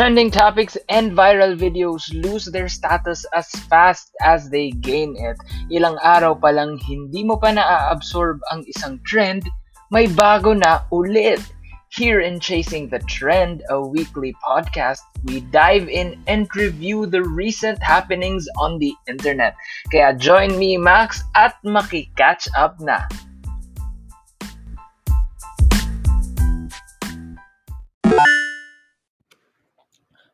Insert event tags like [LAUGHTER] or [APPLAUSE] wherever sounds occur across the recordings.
Trending topics and viral videos lose their status as fast as they gain it. Ilang araw pa lang hindi mo pa na-absorb ang isang trend, may bago na ulit. Here in Chasing the Trend, a weekly podcast, we dive in and review the recent happenings on the internet. Kaya join me, Max, at maki-catch up na.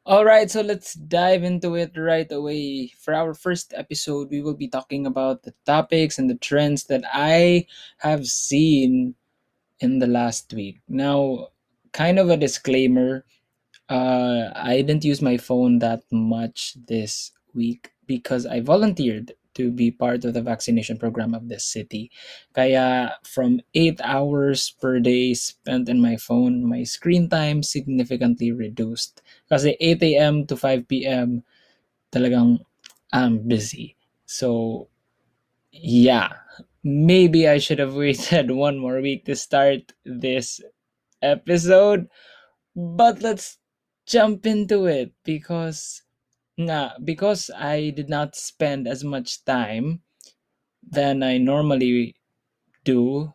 All right, so let's dive into it right away. For our first episode, we will be talking about the topics and the trends that I have seen in the last week. Now, kind of a disclaimer uh, I didn't use my phone that much this week because I volunteered to be part of the vaccination program of the city. Kaya from 8 hours per day spent in my phone, my screen time significantly reduced. Kasi 8 a.m. to 5 p.m. talagang I'm busy. So yeah, maybe I should have [LAUGHS] waited one more week to start this episode. But let's jump into it because nga because I did not spend as much time than I normally do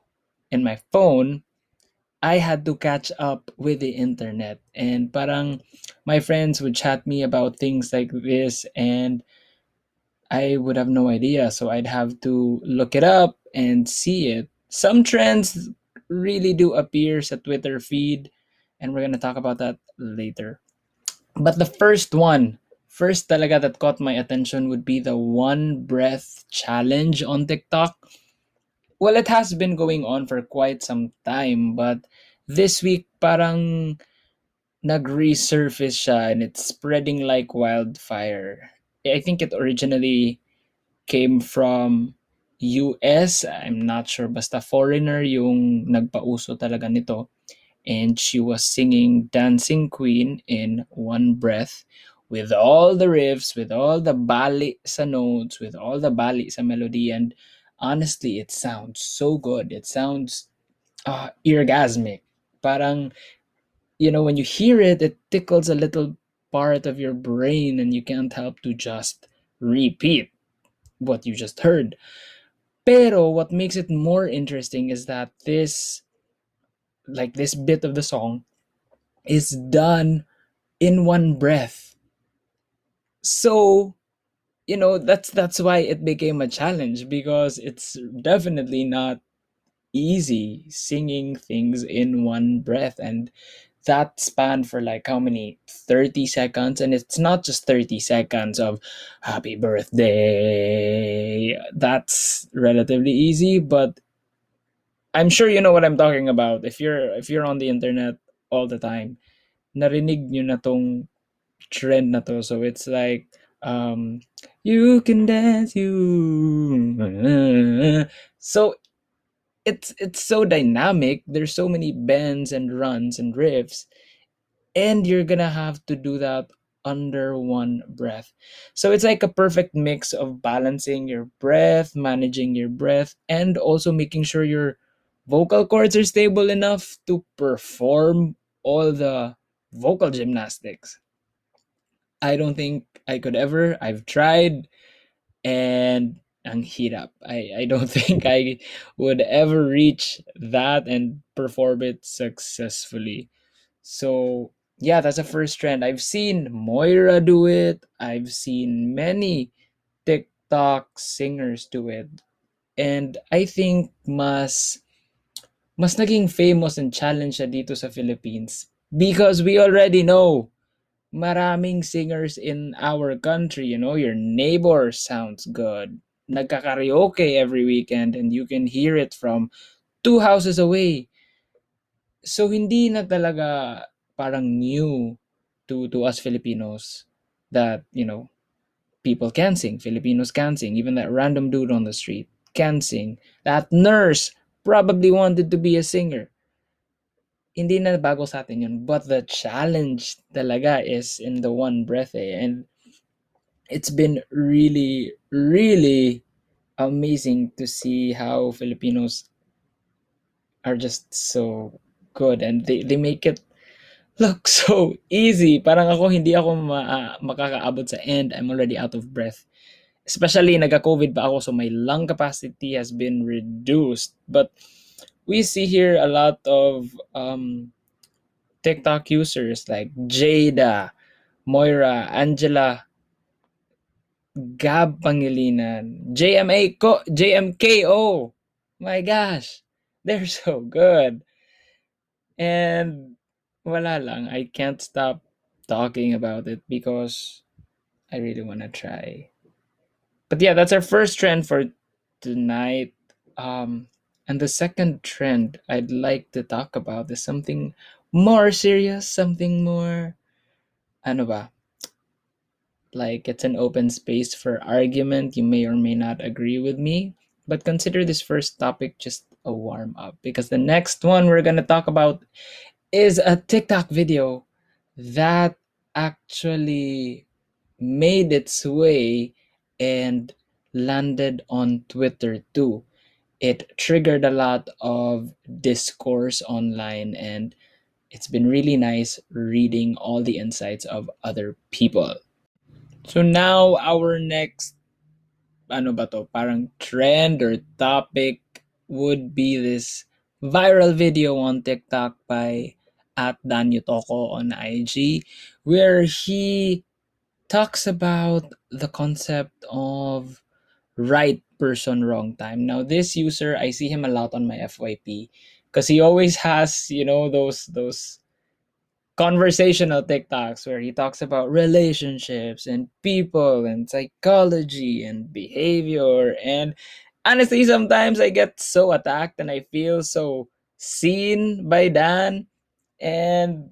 in my phone, I had to catch up with the internet. And parang my friends would chat me about things like this and I would have no idea. So I'd have to look it up and see it. Some trends really do appear sa Twitter feed, and we're gonna talk about that later. But the first one first talaga that caught my attention would be the one breath challenge on TikTok. Well, it has been going on for quite some time, but this week parang nag-resurface siya and it's spreading like wildfire. I think it originally came from US. I'm not sure. Basta foreigner yung nagpauso talaga nito. And she was singing Dancing Queen in one breath with all the riffs, with all the bali sa notes, with all the bali sa melody, and honestly, it sounds so good. It sounds uh, orgasmic. Parang, you know, when you hear it, it tickles a little part of your brain, and you can't help to just repeat what you just heard. Pero what makes it more interesting is that this, like this bit of the song, is done in one breath so you know that's that's why it became a challenge because it's definitely not easy singing things in one breath and that span for like how many 30 seconds? And it's not just 30 seconds of happy birthday. That's relatively easy but i'm sure you know what i'm talking about. If you're if you're on the internet all the time narinig nyo na tong trend na to. So it's like um you can dance you [LAUGHS] so it's it's so dynamic. There's so many bends and runs and riffs and you're gonna have to do that under one breath. So it's like a perfect mix of balancing your breath managing your breath and also making sure your vocal cords are stable enough to perform all the vocal gymnastics I don't think I could ever. I've tried and ang hirap. I, I don't [LAUGHS] think I would ever reach that and perform it successfully. So yeah, that's a first trend. I've seen Moira do it. I've seen many TikTok singers do it. And I think mas mas naging famous and challenge siya dito sa Philippines because we already know maraming singers in our country. You know, your neighbor sounds good. Nagkakaraoke every weekend and you can hear it from two houses away. So hindi na talaga parang new to to us Filipinos that, you know, people can sing. Filipinos can sing. Even that random dude on the street can sing. That nurse probably wanted to be a singer hindi na bago sa atin yun. But the challenge talaga is in the one breath eh. And it's been really, really amazing to see how Filipinos are just so good and they, they make it look [LAUGHS] so easy. Parang ako, hindi ako ma- makakaabot sa end. I'm already out of breath. Especially, nagka-COVID pa ako, so my lung capacity has been reduced. But we see here a lot of um, TikTok users like Jada, Moira, Angela, Gab Pangilinan, JMA ko, JMKO. My gosh, they're [LAUGHS] so good. And wala lang, I can't stop talking about it because I really want to try. But yeah, that's our first trend for tonight. Um, and the second trend I'd like to talk about is something more serious, something more, ano ba? Like it's an open space for argument. You may or may not agree with me, but consider this first topic just a warm up because the next one we're going to talk about is a TikTok video that actually made its way and landed on Twitter too. It triggered a lot of discourse online and it's been really nice reading all the insights of other people. So now our next ano ba to, parang trend or topic would be this viral video on TikTok by at Dan Yutoko on IG where he talks about the concept of right person wrong time. Now this user I see him a lot on my FYP because he always has, you know, those those conversational TikToks where he talks about relationships and people and psychology and behavior. And honestly, sometimes I get so attacked and I feel so seen by Dan. And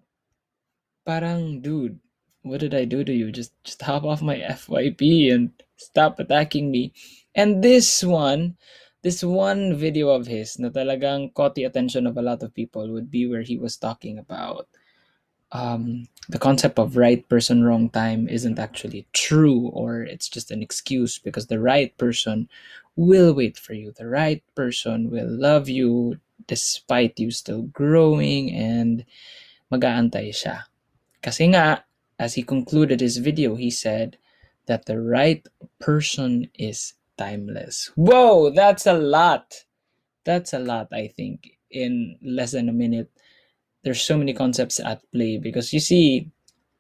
parang, dude, what did I do to you? Just just hop off my FYP and stop attacking me. And this one, this one video of his na talagang caught the attention of a lot of people would be where he was talking about um, the concept of right person, wrong time isn't actually true, or it's just an excuse because the right person will wait for you. The right person will love you despite you still growing and mag-aantay siya. Kasi nga, as he concluded his video, he said that the right person is timeless. Whoa, that's a lot. That's a lot, I think, in less than a minute there's so many concepts at play because you see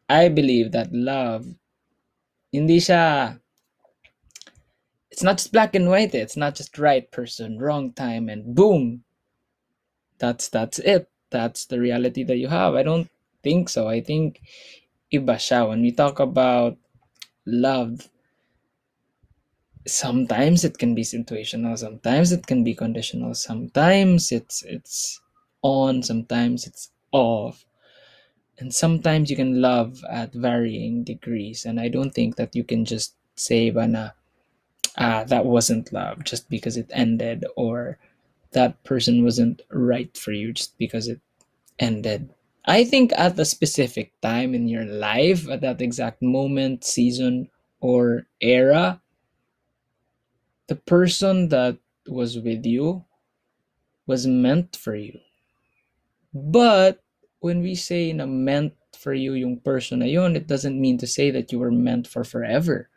I believe that love hindi siya it's not just black and white it's not just right person wrong time and boom that's that's it that's the reality that you have I don't think so I think iba siya when we talk about love sometimes it can be situational sometimes it can be conditional sometimes it's it's on, sometimes it's off. And sometimes you can love at varying degrees. And I don't think that you can just say, Bana, ah, that wasn't love just because it ended, or that person wasn't right for you just because it ended. I think at a specific time in your life, at that exact moment, season, or era, the person that was with you was meant for you. But when we say na meant for you yung person na yun, it doesn't mean to say that you were meant for forever.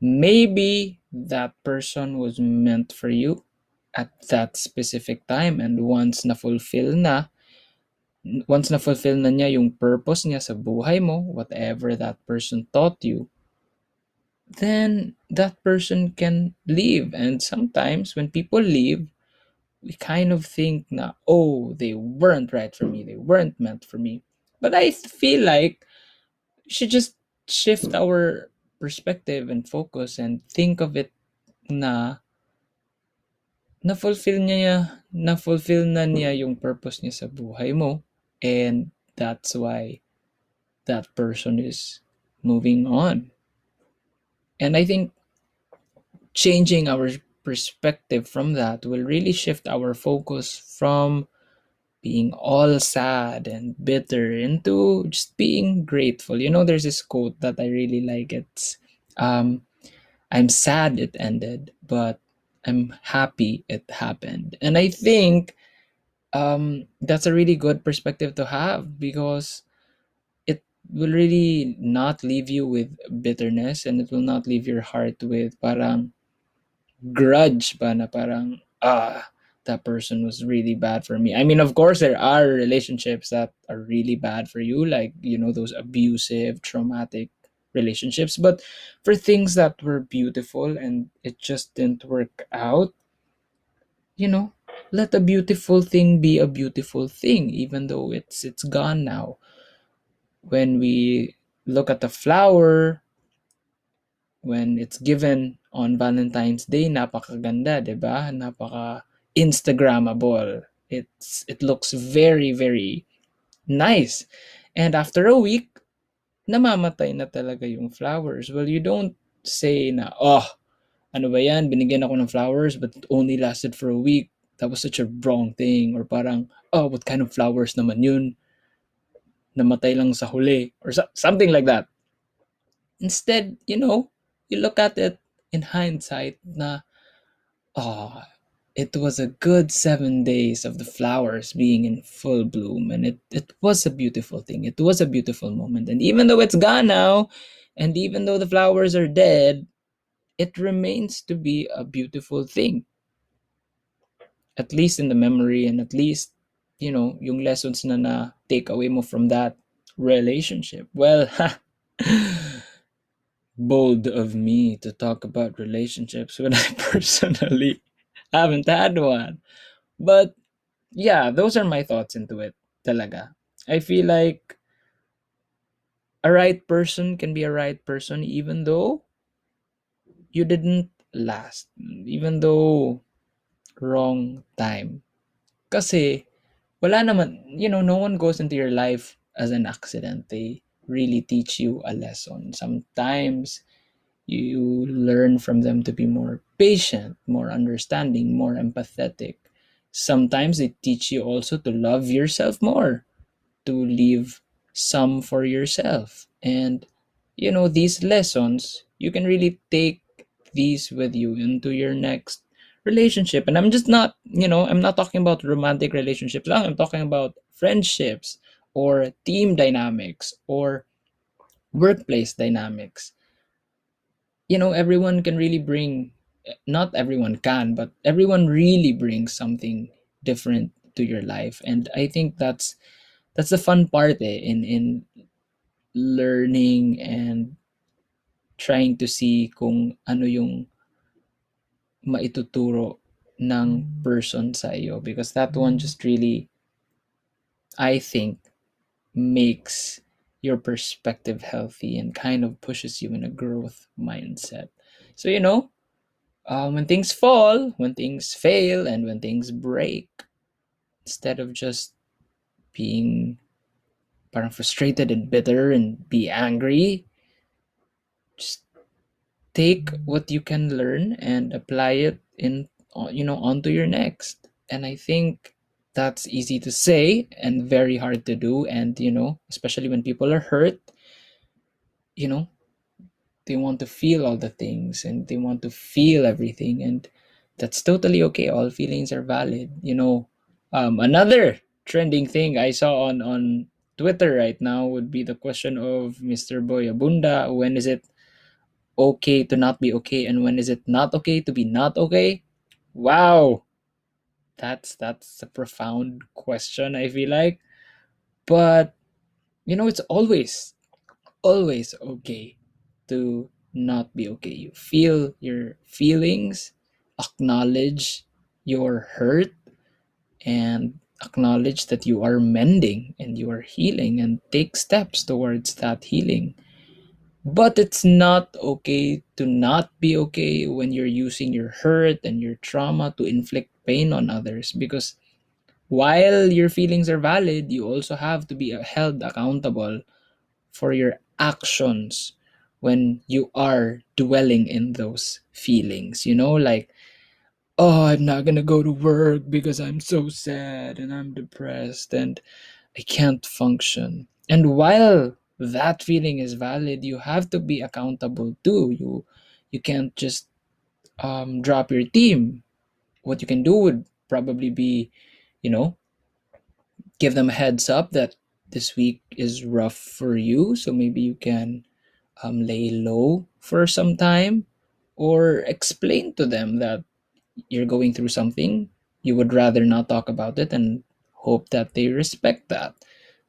Maybe that person was meant for you at that specific time and once na fulfill na once na fulfill na niya yung purpose niya sa buhay mo, whatever that person taught you, then that person can leave. And sometimes when people leave, we kind of think na, oh, they weren't right for me, they weren't meant for me. But I feel like we should just shift our perspective and focus and think of it na na-fulfill niya, na-fulfill na niya yung purpose niya sa buhay mo and that's why that person is moving on. And I think changing our perspective from that will really shift our focus from being all sad and bitter into just being grateful. You know, there's this quote that I really like. It's, um, I'm sad it ended, but I'm happy it happened. And I think um, that's a really good perspective to have because will really not leave you with bitterness and it will not leave your heart with parang grudge ba na parang ah that person was really bad for me. I mean, of course, there are relationships that are really bad for you, like, you know, those abusive, traumatic relationships. But for things that were beautiful and it just didn't work out, you know, let a beautiful thing be a beautiful thing, even though it's it's gone now. When we look at the flower, when it's given on Valentine's Day, napakaganda, 'di ba? Napaka Instagrammable. It's it looks very very nice. And after a week, namamatay na talaga yung flowers. Well, you don't say na, oh, ano ba yan, binigyan ako ng flowers but it only lasted for a week. That was such a wrong thing. Or parang, oh, what kind of flowers naman yun? Namatay lang sa huli. Or so- something like that. Instead, you know, you look at it in hindsight na, oh, it was a good seven days of the flowers being in full bloom and it, it was a beautiful thing it was a beautiful moment and even though it's gone now and even though the flowers are dead it remains to be a beautiful thing at least in the memory and at least you know yung lessons na na take away mo from that relationship well [LAUGHS] bold of me to talk about relationships when i [LAUGHS] personally haven't had one. But yeah, those are my thoughts into it. Talaga. I feel like a right person can be a right person even though you didn't last. Even though wrong time. Kasi wala naman, you know, no one goes into your life as an accident. They really teach you a lesson. Sometimes you learn from them to be more patient, more understanding, more empathetic. Sometimes they teach you also to love yourself more, to leave some for yourself. And, you know, these lessons, you can really take these with you into your next relationship. And I'm just not, you know, I'm not talking about romantic relationships. I'm talking about friendships or team dynamics or workplace dynamics you know everyone can really bring not everyone can but everyone really brings something different to your life and i think that's that's the fun part eh, in in learning and trying to see kung ano yung maituturo ng person sa iyo? Because that one just really I think makes your perspective healthy and kind of pushes you in a growth mindset. So, you know, um, when things fall, when things fail, and when things break, instead of just being parang frustrated and bitter and be angry, just take what you can learn and apply it in, you know, onto your next. And I think that's easy to say and very hard to do. And you know especially when people are hurt you know they want to feel all the things and they want to feel everything. And that's totally okay. All feelings are valid. You know um, another trending thing i saw on on twitter right now would be the question of mr Boy Abunda. When is it okay to not be okay and when is it not okay to be not okay? Wow. That's that's a profound question i feel like. But you know it's always always okay to not be okay. You feel your feelings acknowledge your hurt and acknowledge that you are mending and you are healing and take steps towards that healing but it's not okay to not be okay when you're using your hurt and your trauma to inflict pain on others because while your feelings are valid, you also have to be held accountable for your actions when you are dwelling in those feelings. You know, like, oh, I'm not gonna go to work because I'm so sad and I'm depressed and I can't function. And while that feeling is valid you have to be accountable too you you can't just um, drop your team what you can do would probably be you know give them a heads up that this week is rough for you, so maybe you can um, lay low for some time or explain to them that you're going through something. You would rather not talk about it and hope that they respect that.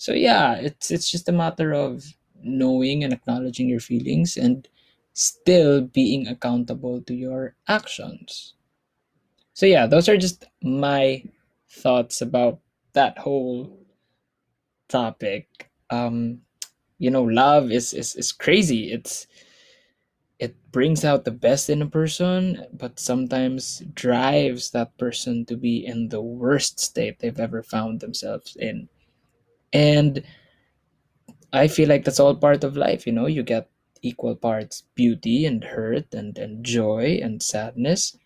So yeah, it's it's just a matter of knowing and acknowledging your feelings and still being accountable to your actions. So yeah, those are just my thoughts about that whole topic. Um, you know, love is is, is crazy. It's it brings out the best in a person, but sometimes drives that person to be in the worst state they've ever found themselves in. And I feel like that's all part of life, you know, you get equal parts beauty and hurt and, and joy and sadness.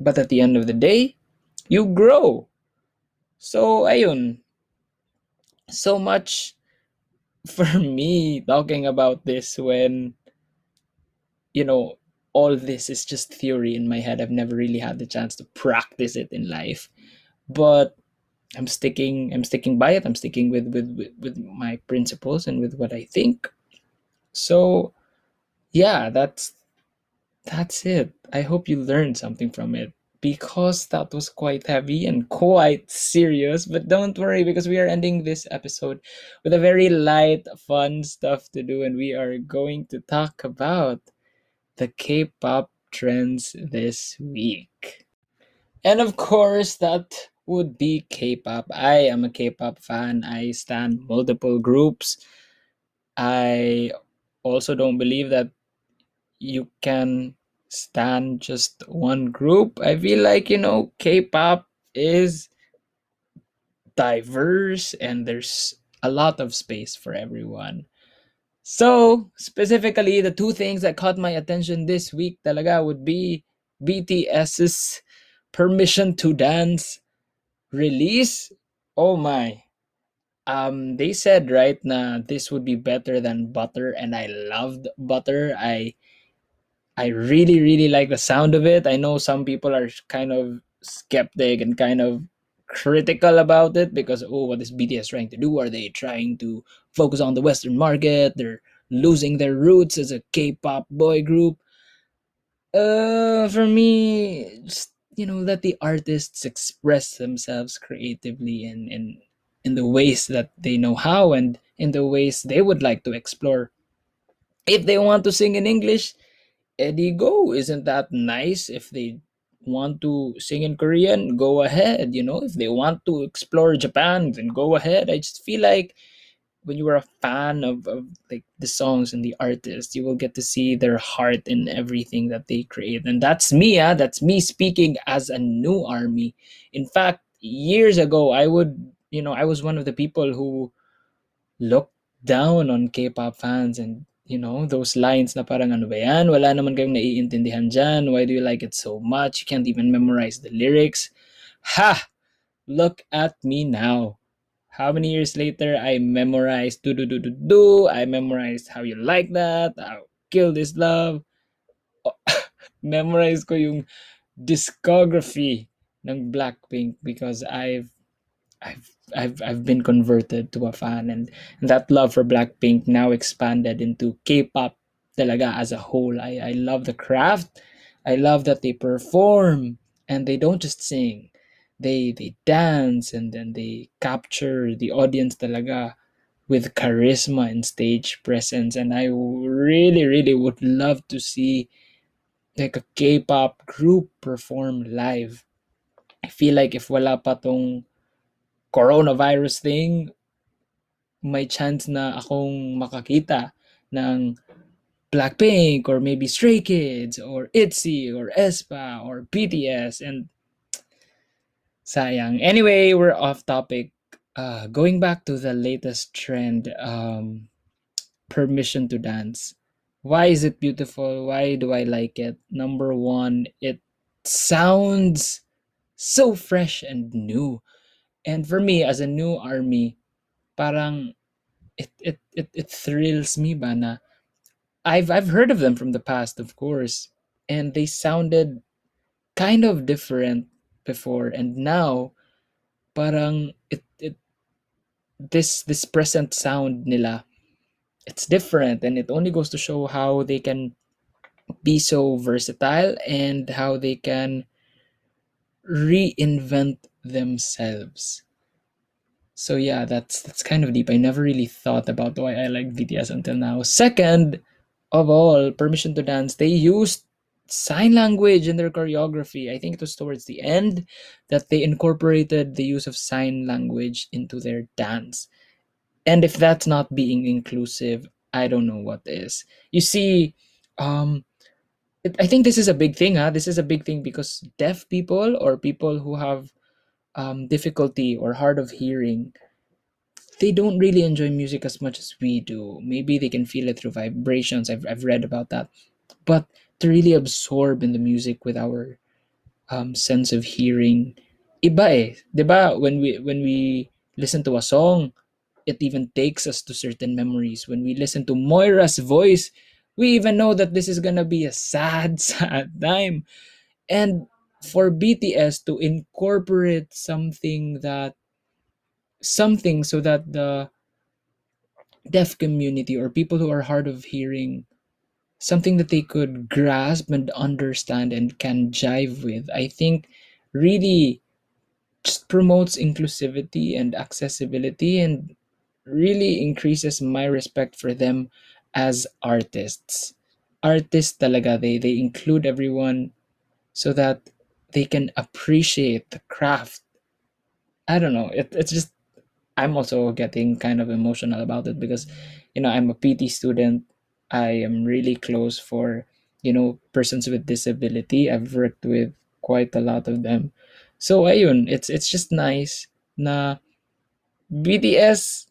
But at the end of the day, you grow. So, ayun, so much [LAUGHS] for me talking about this when, you know, all this is just theory in my head. I've never really had the chance to practice it in life. But I'm sticking I'm sticking by it. I'm sticking with with with, with my principles and with what I think. So, yeah, that's that's it. I hope you learned something from it because that was quite heavy and quite serious. But don't worry because we are ending this episode with a very light, fun stuff to do, and we are going to talk about the K pop trends this week. And of course, that would be K pop. I am a K pop fan, I stand multiple groups. I also don't believe that you can stand just one group. I feel like, you know, K pop is diverse and there's a lot of space for everyone. So, specifically, the two things that caught my attention this week talaga would be BTS's Permission to Dance release. Oh my. Um, they said right na this would be better than Butter, and I loved Butter. I I really, really like the sound of it. I know some people are kind of skeptic and kind of critical about it because, oh, what is BTS trying to do? Are they trying to focus on the Western market? They're losing their roots as a K pop boy group. Uh, for me, just, you know, let the artists express themselves creatively in, in, in the ways that they know how and in the ways they would like to explore. If they want to sing in English, Eddie go. Isn't that nice? If they want to sing in Korean, go ahead. You know, if they want to explore Japan, then go ahead. I just feel like when you are a fan of, of like the songs and the artists, you will get to see their heart in everything that they create. And that's me, ah. That's me speaking as a new army. In fact, years ago, I would, you know, I was one of the people who looked down on K-pop fans and you know, those lines na parang ano ba yan? Wala naman kayong naiintindihan dyan. Why do you like it so much? You can't even memorize the lyrics. Ha! Look at me now. How many years later, I memorized do do do do do. I memorized how you like that. I'll kill this love. Oh, [LAUGHS] memorize ko yung discography ng Blackpink because I've I've I've I've been converted to a fan and, and that love for Blackpink now expanded into K-pop talaga as a whole. I, I love the craft. I love that they perform and they don't just sing. They they dance and then they capture the audience talaga with charisma and stage presence and I really really would love to see like a K-pop group perform live. I feel like if wala pa tong coronavirus thing, may chance na akong makakita ng Blackpink or maybe Stray Kids or ITZY or aespa or BTS and sayang. Anyway, we're off topic. Uh, going back to the latest trend, um, permission to dance. Why is it beautiful? Why do I like it? Number one, it sounds so fresh and new. And for me, as a new army, parang it it it, it thrills me ba na I've I've heard of them from the past, of course, and they sounded kind of different before, and now parang it it this this present sound nila it's different and it only goes to show how they can be so versatile and how they can reinvent themselves. So yeah that's that's kind of deep. I never really thought about why i like bts until now. Second of all permission to dance. They used sign language in their choreography i think it was towards the end that they incorporated the use of sign language into their dance. And if that's not being inclusive i don't know what is. You see um it, i think this is a big thing huh? this is a big thing because deaf people or people who have um, difficulty or hard of hearing they don't really enjoy music as much as we do. Maybe they can feel it through vibrations. I've, I've read about that. But to really absorb in the music with our um, sense of hearing iba eh 'di ba when we when we listen to a song it even takes us to certain memories. When we listen to Moira's voice, we even know that this is gonna be a sad, [LAUGHS] sad time. And for BTS to incorporate something that something so that the deaf community or people who are hard of hearing something that they could grasp and understand and can jive with i think really just promotes inclusivity and accessibility and really increases my respect for them as artists. Artists talaga, they, they include everyone so that they can appreciate the craft. I don't know, it, it's just, I'm also getting kind of emotional about it because, you know, I'm a PT student. I am really close for, you know, persons with disability. I've worked with quite a lot of them. So ayun, it's it's just nice na BTS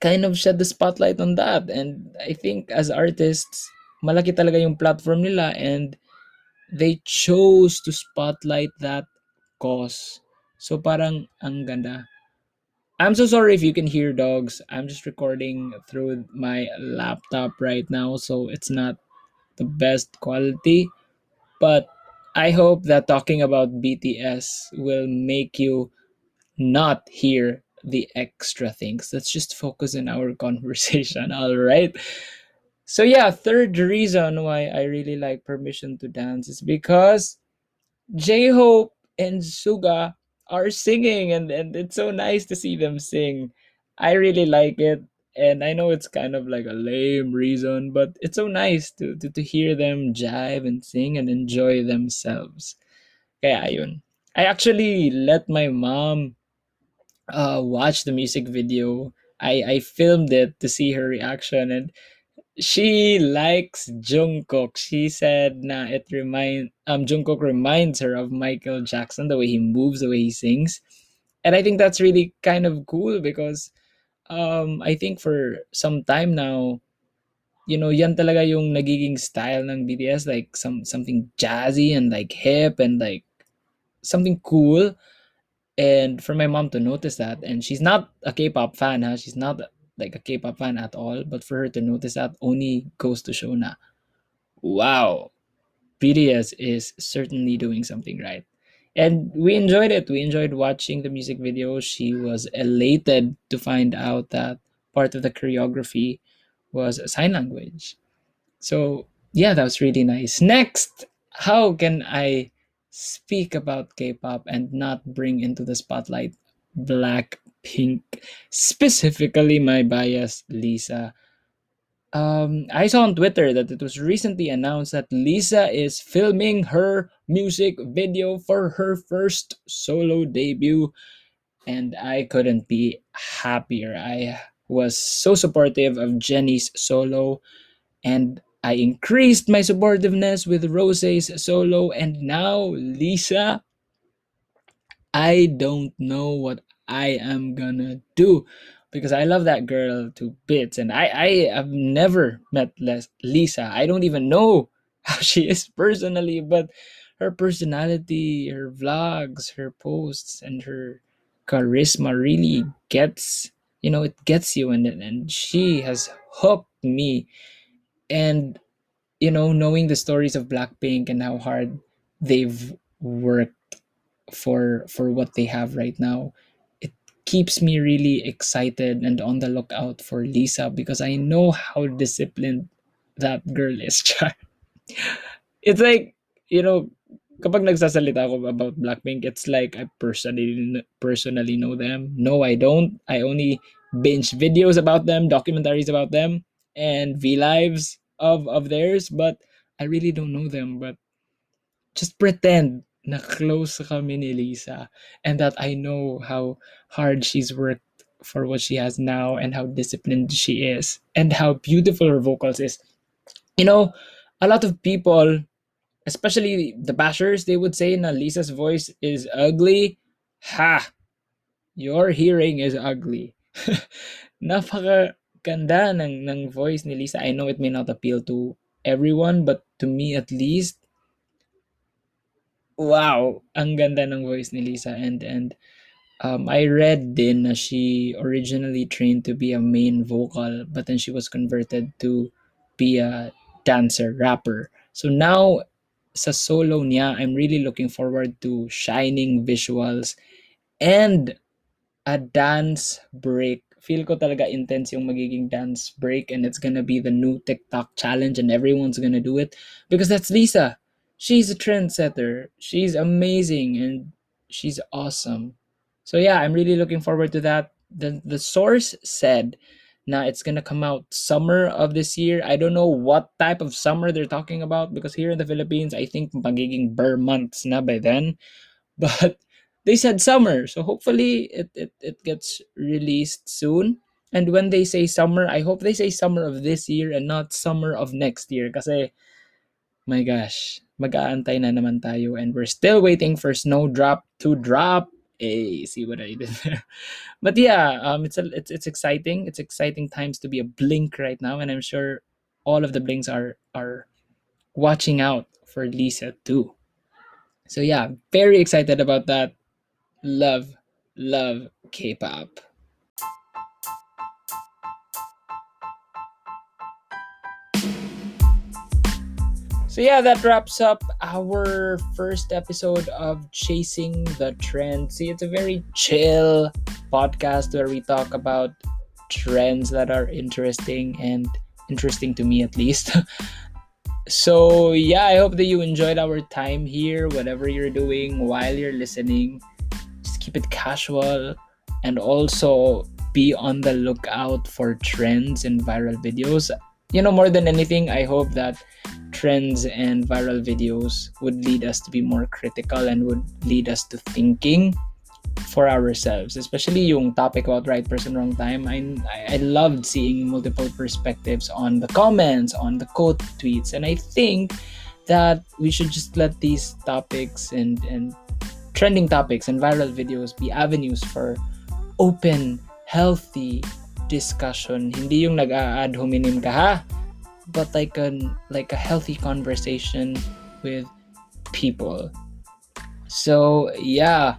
kind of shed the spotlight on that. And I think as artists, malaki talaga yung platform nila and they chose to spotlight that cause. So parang ang ganda. I'm so sorry if you can hear dogs. I'm just recording through my laptop right now, so it's not the best quality. But I hope that talking about BTS will make you not hear the extra things. Let's just focus in our [LAUGHS] conversation, all right? So yeah, third reason why I really like Permission to Dance is because J-Hope and Suga are singing and, and it's so nice to see them sing. I really like it. And I know it's kind of like a lame reason, but it's so nice to, to, to hear them jive and sing and enjoy themselves. Kaya ayun. I actually let my mom uh, watch the music video. I, I filmed it to see her reaction and she likes Jungkook. She said na it remind um Jungkook reminds her of Michael Jackson, the way he moves, the way he sings. And I think that's really kind of cool because um I think for some time now, you know, yan talaga yung nagiging style ng BTS like some something jazzy and like hip and like something cool and for my mom to notice that and she's not a k-pop fan huh? she's not like a k-pop fan at all but for her to notice that only goes to show na wow bts is certainly doing something right. And we enjoyed it. We enjoyed watching the music video. She was elated to find out that part of the choreography was sign language. So yeah that was really nice. Next how can i speak about K-pop and not bring into the spotlight Blackpink, specifically my bias Lisa. Um, I saw on Twitter that it was recently announced that Lisa is filming her music video for her first solo debut, and I couldn't be happier. I was so supportive of Jennie's solo, and I increased my supportiveness with Rose's solo, and now Lisa. I don't know what I am gonna do because I love that girl to bits, and I I have never met Lisa. I don't even know [LAUGHS] how she is personally, but her personality, her vlogs, her posts, and her charisma really gets you know it gets you, and and she has hooked me and you know knowing the stories of blackpink and how hard they've worked for for what they have right now keeps me really excited and on the lookout for Lisa because I know how disciplined that girl is. [LAUGHS] it's like, you know, kapag nagsasalita ako about Blackpink, it's like I personally personally know them. No, I don't. I only binge videos about them, documentaries about them, and V lives of of theirs, but I really don't know them. But just pretend na close kami ni Lisa and that I know how hard she's worked for what she has now and how disciplined she is and how beautiful her vocals is. You know, a lot of people, especially the bashers, they would say na Lisa's voice is ugly. Ha! Your hearing is ugly. [LAUGHS] Napaka ganda ng, ng voice ni Lisa. I know it may not appeal to everyone, but to me at least, wow, ang ganda ng voice ni Lisa. And, and um, I read din na she originally trained to be a main vocal, but then she was converted to be a dancer, rapper. So now, sa solo niya, I'm really looking forward to shining visuals and a dance break feel ko talaga intense yung magiging dance break and it's gonna be the new TikTok challenge and everyone's gonna do it because that's Lisa. She's a trendsetter. She's amazing and she's awesome. So yeah, I'm really looking forward to that. The the source said now it's gonna come out summer of this year. I don't know what type of summer they're talking about because here in the Philippines, I think magiging ber months na by then. [LAUGHS] But they said summer. So hopefully it, it, it gets released soon. And when they say summer, I hope they say summer of this year and not summer of next year. Kasi, my gosh, mag-aantay na naman tayo and we're still waiting for Snowdrop to drop. Hey, see what I did there. [LAUGHS] But yeah, um, it's a, it's it's exciting. It's exciting times to be a Blink right now, and I'm sure all of the Blinks are are watching out for Lisa too. So yeah, very excited about that love, love K So, yeah, that wraps up our first episode of Chasing the Trend. See, it's a very chill podcast where we talk about trends that are interesting and interesting to me at least. [LAUGHS] so, yeah, I hope that you enjoyed our time here, whatever you're doing while you're listening Just keep it casual and also be on the lookout for trends and viral videos. You know, more than anything, I hope that trends and viral videos would lead us to be more critical and would lead us to thinking for ourselves, especially yung topic about right person, wrong time. I, I loved seeing multiple perspectives on the comments, on the quote tweets, and I think that we should just let these topics and, and trending topics and viral videos be avenues for open, healthy discussion. Hindi yung nag-a-ad hominem ka ha, but like a, like a healthy conversation with people. So, yeah,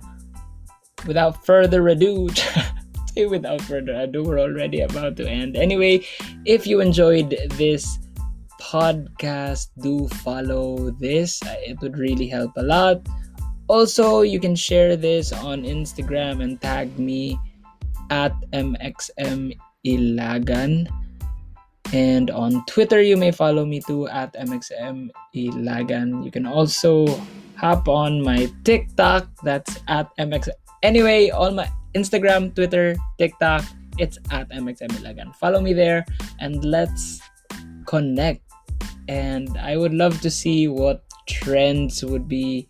without further ado, [LAUGHS] without further ado, we're already about to end. Anyway, if you enjoyed this podcast, do follow this. It would really help a lot. Also, you can share this on Instagram and tag me at MXM Ilagan. And on Twitter, you may follow me too at MXM Ilagan. You can also hop on my TikTok, that's at MX. Anyway, on my Instagram, Twitter, TikTok, it's at MXM Ilagan. Follow me there and let's connect. And I would love to see what trends would be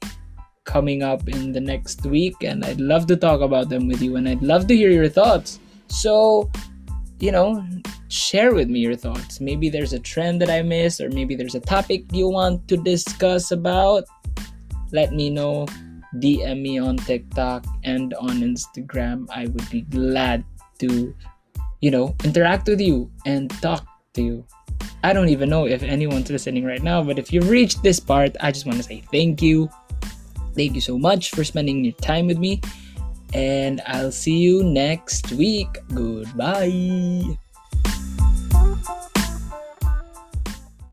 coming up in the next week, and I'd love to talk about them with you, and I'd love to hear your thoughts. So, you know, share with me your thoughts. Maybe there's a trend that I missed, or maybe there's a topic you want to discuss about. Let me know. DM me on TikTok and on Instagram. I would be glad to, you know, interact with you and talk to you. I don't even know if anyone's listening right now, but if you've reached this part, I just want to say thank you Thank you so much for spending your time with me, and I'll see you next week. Goodbye.